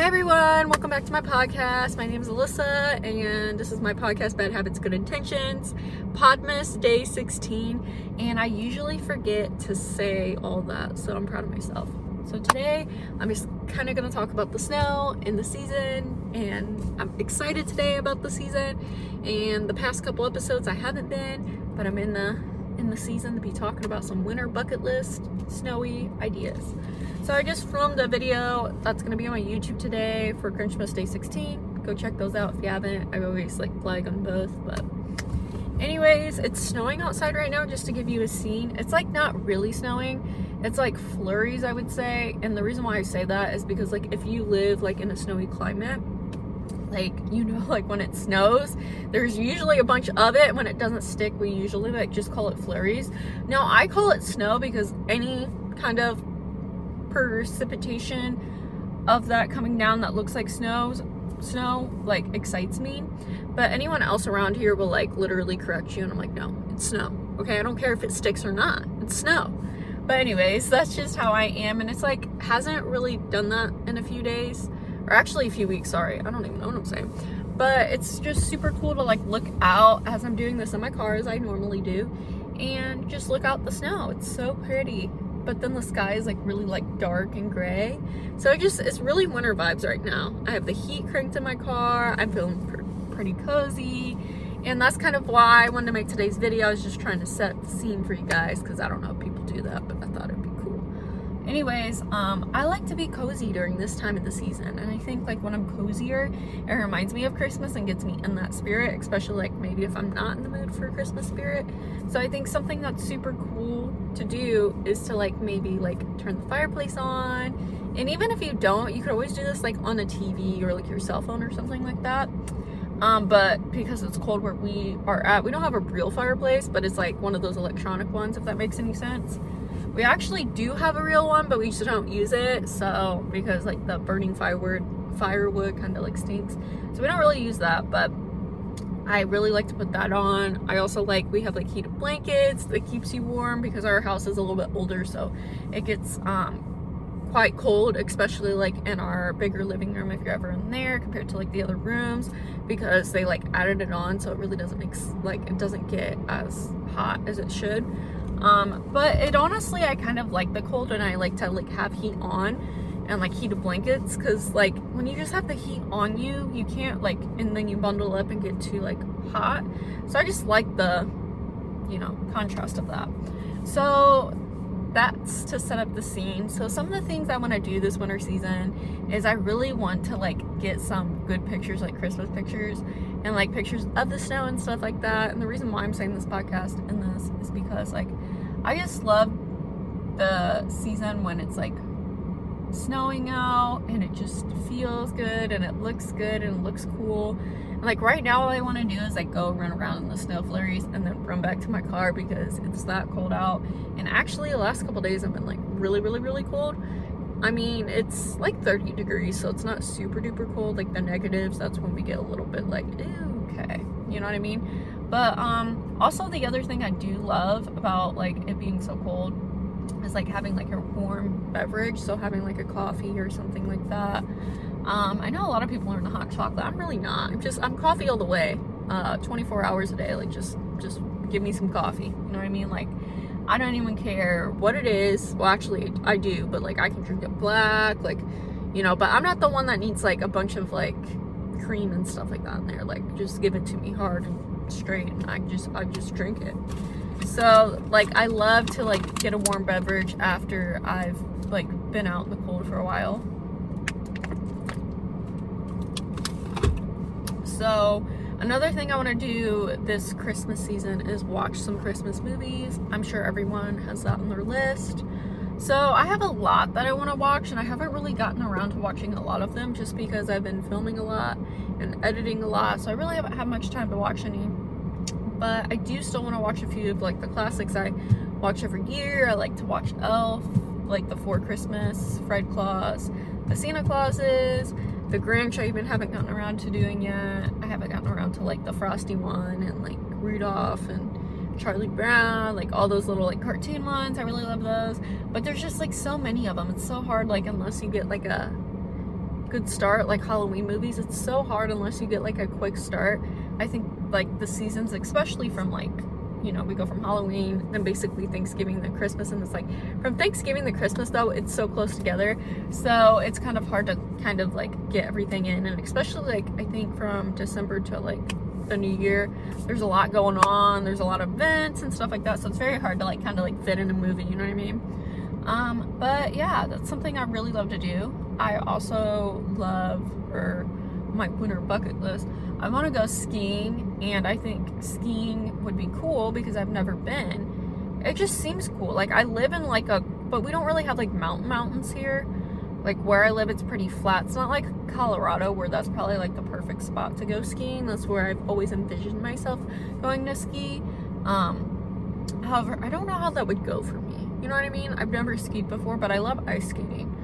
Hey everyone, welcome back to my podcast. My name is Alyssa, and this is my podcast, Bad Habits, Good Intentions, Podmas Day 16. And I usually forget to say all that, so I'm proud of myself. So today, I'm just kind of going to talk about the snow in the season, and I'm excited today about the season. And the past couple episodes, I haven't been, but I'm in the in the season to be talking about some winter bucket list snowy ideas. So I just filmed a video that's gonna be on YouTube today for Christmas Day 16. Go check those out if you haven't. I always like flag on both, but anyways, it's snowing outside right now just to give you a scene. It's like not really snowing. It's like flurries, I would say. And the reason why I say that is because like if you live like in a snowy climate, like you know like when it snows there's usually a bunch of it when it doesn't stick we usually like just call it flurries now i call it snow because any kind of precipitation of that coming down that looks like snow snow like excites me but anyone else around here will like literally correct you and i'm like no it's snow okay i don't care if it sticks or not it's snow but anyways that's just how i am and it's like hasn't really done that in a few days or actually a few weeks, sorry. I don't even know what I'm saying. But it's just super cool to like look out as I'm doing this in my car as I normally do and just look out the snow. It's so pretty. But then the sky is like really like dark and gray. So I just, it's really winter vibes right now. I have the heat cranked in my car. I'm feeling pr- pretty cozy. And that's kind of why I wanted to make today's video. I was just trying to set the scene for you guys because I don't know if people do that, but I thought it'd be cool. anyways um i like to be cozy during this time of the season and i think like when i'm cozier it reminds me of christmas and gets me in that spirit especially like maybe if i'm not in the mood for christmas spirit so i think something that's super cool to do is to like maybe like turn the fireplace on and even if you don't you could always do this like on a tv or like your cell phone or something like that um, but because it's cold where we are at, we don't have a real fireplace, but it's like one of those electronic ones, if that makes any sense. We actually do have a real one, but we just don't use it. So because like the burning firewood firewood kind of like stinks. So we don't really use that, but I really like to put that on. I also like we have like heated blankets that keeps you warm because our house is a little bit older, so it gets um quite cold, especially like in our bigger living room if you're ever in there compared to like the other rooms because they like added it on so it really doesn't make like it doesn't get as hot as it should. Um, but it honestly, I kind of like the cold and I like to like have heat on and like heated blankets because like when you just have the heat on you, you can't like, and then you bundle up and get too like hot. So I just like the, you know, contrast of that. So that's to set up the scene. So some of the things I want to do this winter season is I really want to like get some good pictures, like Christmas pictures, and like pictures of the snow and stuff like that. And the reason why I'm saying this podcast and this is because like I just love the season when it's like snowing out and it just feels good and it looks good and it looks cool. And like right now, all I want to do is like go run around in the snow flurries and then run back to my car because it's that cold out. And actually, the last couple days have been like really, really, really cold. I mean, it's like 30 degrees, so it's not super duper cold. Like the negatives, that's when we get a little bit like, okay, you know what I mean? But um, also the other thing I do love about like it being so cold is like having like a warm beverage. So having like a coffee or something like that. Um, I know a lot of people are into hot chocolate. I'm really not. I'm just I'm coffee all the way. Uh, 24 hours a day. Like just just give me some coffee. You know what I mean? Like I don't even care what it is. Well, actually I do, but like I can drink it black. Like you know, but I'm not the one that needs like a bunch of like cream and stuff like that in there. Like just give it to me hard and straight and I just I just drink it. So like I love to like get a warm beverage after I've like been out in the cold for a while. So another thing I want to do this Christmas season is watch some Christmas movies. I'm sure everyone has that on their list. So I have a lot that I want to watch and I haven't really gotten around to watching a lot of them just because I've been filming a lot and editing a lot. So I really haven't had much time to watch any. But I do still want to watch a few of like the classics I watch every year. I like to watch Elf, like the Four Christmas, Fred Claus, the Santa Clauses, the Grinch I even haven't gotten around to doing yet. I haven't gotten around to like the Frosty one and like Rudolph and Charlie Brown, like all those little like cartoon ones. I really love those. But there's just like so many of them. It's so hard, like unless you get like a good start, like Halloween movies, it's so hard unless you get like a quick start. I think like the seasons, especially from like you know, we go from Halloween, then basically Thanksgiving, then Christmas, and it's like from Thanksgiving to Christmas though, it's so close together. So it's kind of hard to kind of like get everything in, and especially like I think from December to like the new year, there's a lot going on, there's a lot of events and stuff like that. So it's very hard to like kind of like fit in a movie, you know what I mean? Um, but yeah, that's something I really love to do. I also love or my winter bucket list. I want to go skiing, and I think skiing would be cool because I've never been. It just seems cool. Like I live in like a, but we don't really have like mountain mountains here. Like where I live, it's pretty flat. It's not like Colorado where that's probably like the perfect spot to go skiing. That's where I've always envisioned myself going to ski. Um, however, I don't know how that would go for me. You know what I mean? I've never skied before, but I love ice skating.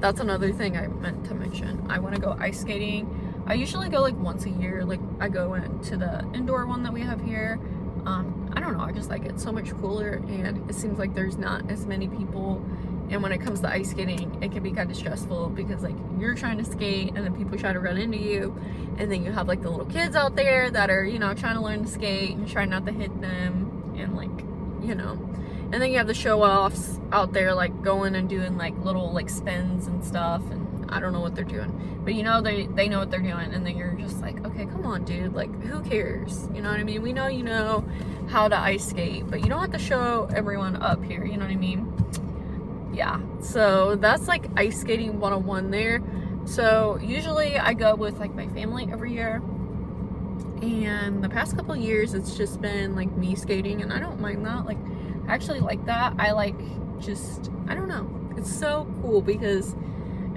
That's another thing I meant to mention. I want to go ice skating I usually go like once a year. Like I go into the indoor one that we have here. Um, I don't know. I just like it so much cooler, and it seems like there's not as many people. And when it comes to ice skating, it can be kind of stressful because like you're trying to skate, and then people try to run into you, and then you have like the little kids out there that are you know trying to learn to skate and trying not to hit them, and like you know and then you have the show offs out there like going and doing like little like spins and stuff and I don't know what they're doing. But you know they they know what they're doing and then you're just like, okay, come on, dude. Like who cares? You know what I mean? We know you know how to ice skate, but you don't have to show everyone up here, you know what I mean? Yeah. So that's like ice skating 101 there. So usually I go with like my family every year. And the past couple years it's just been like me skating and I don't mind that. Like I actually like that. I like just I don't know. It's so cool because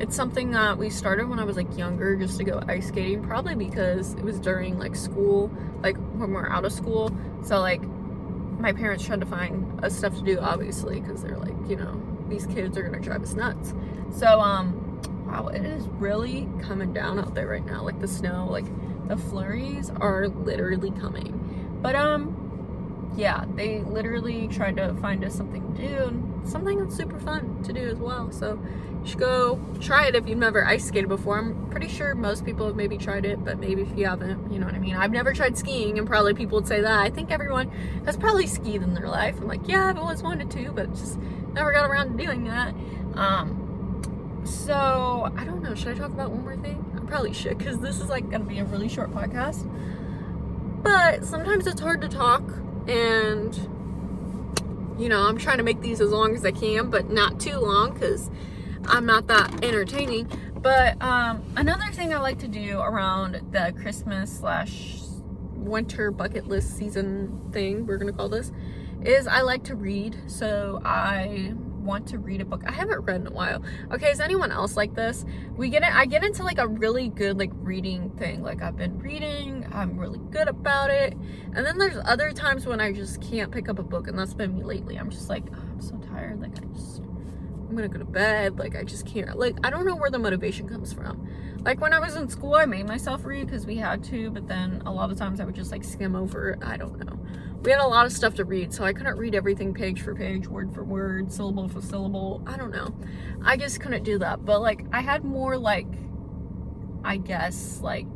it's something that we started when I was like younger just to go ice skating, probably because it was during like school, like when we're out of school. So like my parents tried to find us stuff to do, obviously, because they're like, you know, these kids are gonna drive us nuts. So um, wow, it is really coming down out there right now. Like the snow, like the flurries are literally coming. But um, yeah, they literally tried to find us something to do, and something that's super fun to do as well. So you should go try it if you've never ice skated before. I'm pretty sure most people have maybe tried it, but maybe if you haven't, you know what I mean. I've never tried skiing, and probably people would say that. I think everyone has probably skied in their life. I'm like, yeah, I've always wanted to, but just never got around to doing that. Um, so I don't know. Should I talk about one more thing? I probably should, because this is like gonna be a really short podcast. But sometimes it's hard to talk and you know i'm trying to make these as long as i can but not too long because i'm not that entertaining but um, another thing i like to do around the christmas slash winter bucket list season thing we're gonna call this is i like to read so i want to read a book. I haven't read in a while. Okay, is anyone else like this? We get it. I get into like a really good like reading thing. Like I've been reading. I'm really good about it. And then there's other times when I just can't pick up a book, and that's been me lately. I'm just like, oh, I'm so tired. Like I just, I'm gonna go to bed. Like I just can't. Like I don't know where the motivation comes from. Like when I was in school, I made myself read because we had to, but then a lot of times I would just like skim over. I don't know we had a lot of stuff to read, so I couldn't read everything page for page, word for word, syllable for syllable. I don't know. I just couldn't do that. But like, I had more like, I guess, like,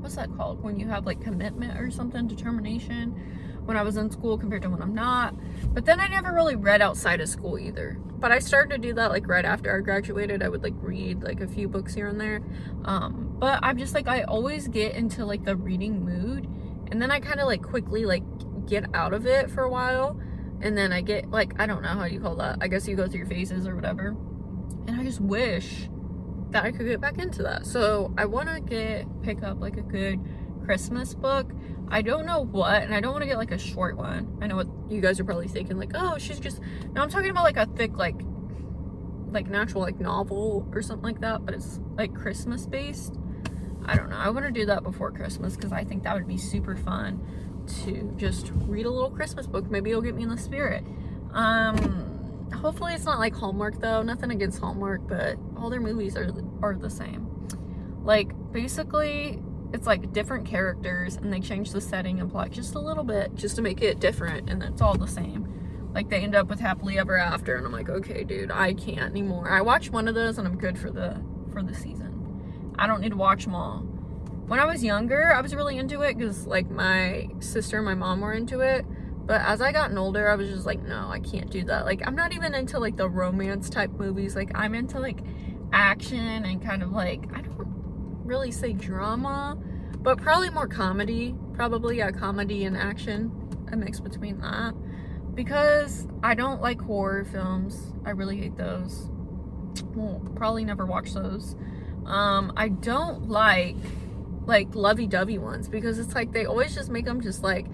what's that called? When you have like commitment or something, determination when I was in school compared to when I'm not. But then I never really read outside of school either. But I started to do that like right after I graduated. I would like read like a few books here and there. Um, but I'm just like, I always get into like the reading mood. And then I kind of like quickly like get out of it for a while and then I get like I don't know how you call that. I guess you go through your phases or whatever. And I just wish that I could get back into that. So I want to get pick up like a good Christmas book. I don't know what, and I don't want to get like a short one. I know what you guys are probably thinking, like, oh, she's just. No, I'm talking about like a thick, like, like natural, like novel or something like that, but it's like Christmas based. I don't know. I want to do that before Christmas because I think that would be super fun to just read a little Christmas book. Maybe it'll get me in the spirit. Um, hopefully it's not like Hallmark though. Nothing against Hallmark, but all their movies are are the same. Like basically, it's like different characters, and they change the setting and plot just a little bit, just to make it different, and it's all the same. Like they end up with happily ever after, and I'm like, okay, dude, I can't anymore. I watched one of those, and I'm good for the for the season. I don't need to watch them all. When I was younger, I was really into it because like my sister and my mom were into it. But as I gotten older, I was just like, no, I can't do that. Like, I'm not even into like the romance type movies. Like, I'm into like action and kind of like, I don't really say drama, but probably more comedy. Probably a comedy and action, a mix between that. Because I don't like horror films. I really hate those. Will probably never watch those. Um, I don't like like lovey-dovey ones because it's like they always just make them just like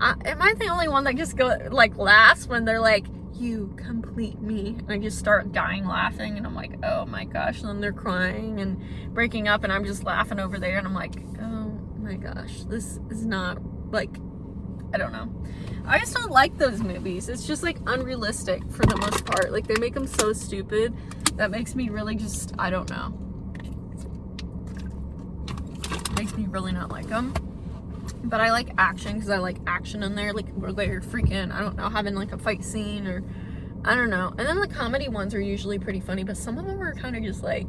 I, am I the only one that just go like laughs when they're like, "You complete me," and I just start dying laughing, and I'm like, "Oh my gosh!" And then they're crying and breaking up, and I'm just laughing over there, and I'm like, "Oh my gosh, this is not like." I don't know. I just don't like those movies. It's just like unrealistic for the most part. Like they make them so stupid that makes me really just I don't know. Makes me really not like them. But I like action because I like action in there. Like where they're freaking, I don't know, having like a fight scene or I don't know. And then the comedy ones are usually pretty funny, but some of them are kind of just like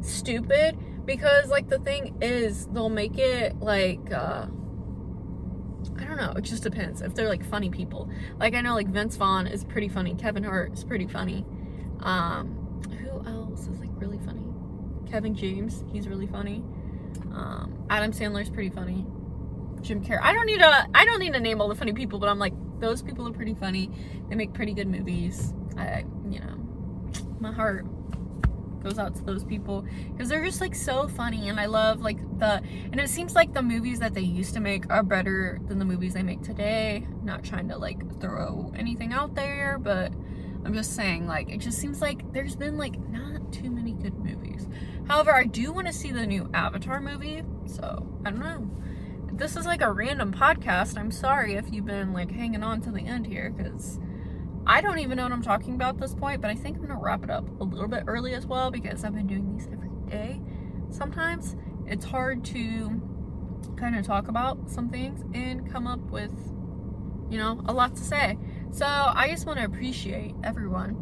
stupid because like the thing is they'll make it like uh I don't know, it just depends if they're like funny people. Like I know like Vince Vaughn is pretty funny, Kevin Hart is pretty funny. Um who else is like really funny? Kevin James, he's really funny. Um Adam Sandler's pretty funny. Jim Carrey. I don't need to I don't need to name all the funny people, but I'm like those people are pretty funny. They make pretty good movies. I you know, my heart goes out to those people because they're just like so funny and I love like the and it seems like the movies that they used to make are better than the movies they make today. Not trying to like throw anything out there, but I'm just saying like it just seems like there's been like not too many good movies. However, I do want to see the new Avatar movie, so I don't know this is like a random podcast. I'm sorry if you've been like hanging on to the end here because I don't even know what I'm talking about at this point, but I think I'm gonna wrap it up a little bit early as well because I've been doing these every day. Sometimes it's hard to kind of talk about some things and come up with, you know, a lot to say. So I just want to appreciate everyone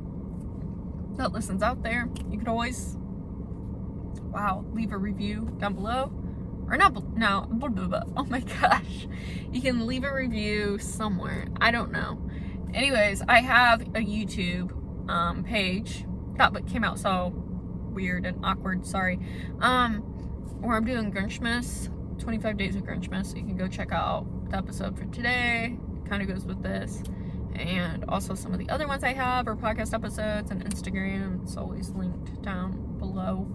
that listens out there. You could always, wow, leave a review down below or not no oh my gosh. You can leave a review somewhere. I don't know. Anyways i have a youtube um, page. That came out so weird and awkward. Sorry. Um where i'm doing grinchmas. 25 days of grinchmas. So you can go check out the episode for today. Kind of goes with this. And also some of the other ones i have are podcast episodes and instagram. It's always linked down below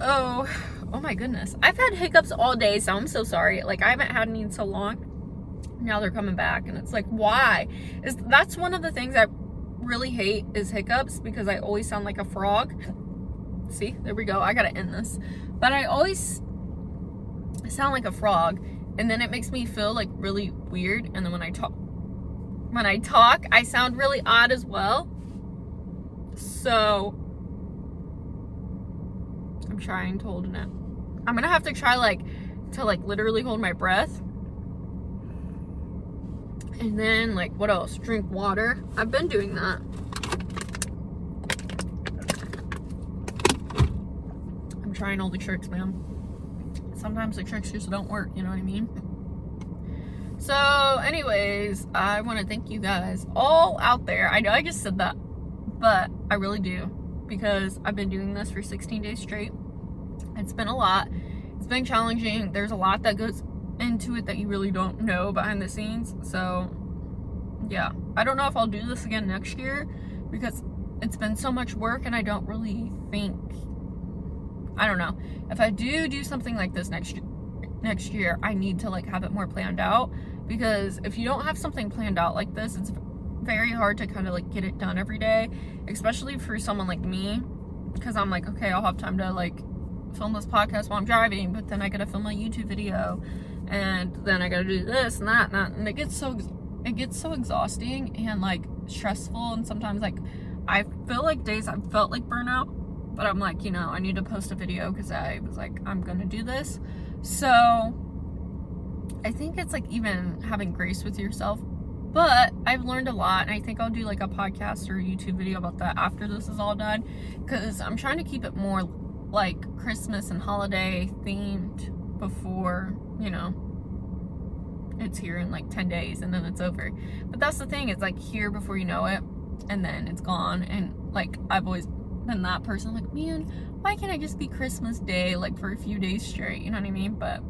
oh oh my goodness. I've had hiccups all day so i'm so sorry. Like i haven't had any in so long. Now they're coming back and it's like why? Is that's one of the things i really hate is hiccups because i always sound like a frog. See? There we go. I gotta end this. But i always sound like a frog and then it makes me feel like really weird. And then when i talk when i talk i sound really odd as well. So Trying to hold it in. I'm gonna have to try like to like literally hold my breath. And then like what else? Drink water. I've been doing that. I'm trying all the tricks, man. Sometimes the tricks just don't work, you know what I mean? So, anyways, I want to thank you guys all out there. I know I just said that, but I really do because I've been doing this for 16 days straight. It's been a lot. It's been challenging. There's a lot that goes into it that you really don't know behind the scenes. So, yeah. I don't know if I'll do this again next year because it's been so much work and I don't really think I don't know. If I do do something like this next next year, I need to like have it more planned out because if you don't have something planned out like this, it's very hard to kind of like get it done every day, especially for someone like me because I'm like, okay, I'll have time to like film this podcast while I'm driving, but then I gotta film a YouTube video, and then I gotta do this and that and that, and it gets so it gets so exhausting and like stressful, and sometimes like I feel like days I've felt like burnout, but I'm like, you know, I need to post a video because I was like, I'm gonna do this, so I think it's like even having grace with yourself. But I've learned a lot, and I think I'll do like a podcast or a YouTube video about that after this is all done because I'm trying to keep it more like Christmas and holiday themed before, you know, it's here in like 10 days and then it's over. But that's the thing, it's like here before you know it and then it's gone. And like I've always been that person, like, man, why can't I just be Christmas Day like for a few days straight? You know what I mean? But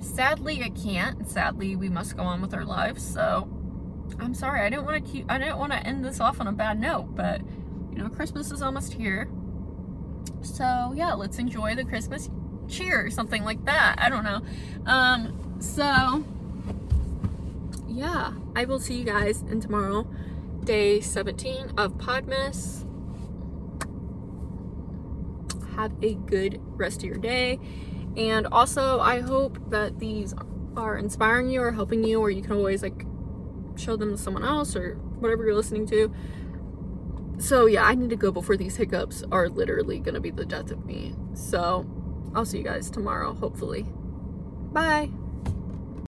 sadly, I can't. Sadly, we must go on with our lives. So I'm sorry. I didn't want to keep. I didn't want to end this off on a bad note, but you know, Christmas is almost here. So yeah, let's enjoy the Christmas cheer or something like that. I don't know. Um, so yeah, I will see you guys in tomorrow, day 17 of Podmas. Have a good rest of your day. And also, I hope that these are inspiring you or helping you, or you can always like show them to someone else or whatever you're listening to. So, yeah, I need to go before these hiccups are literally to be the death of me. So, I'll see you guys tomorrow, hopefully. Bye.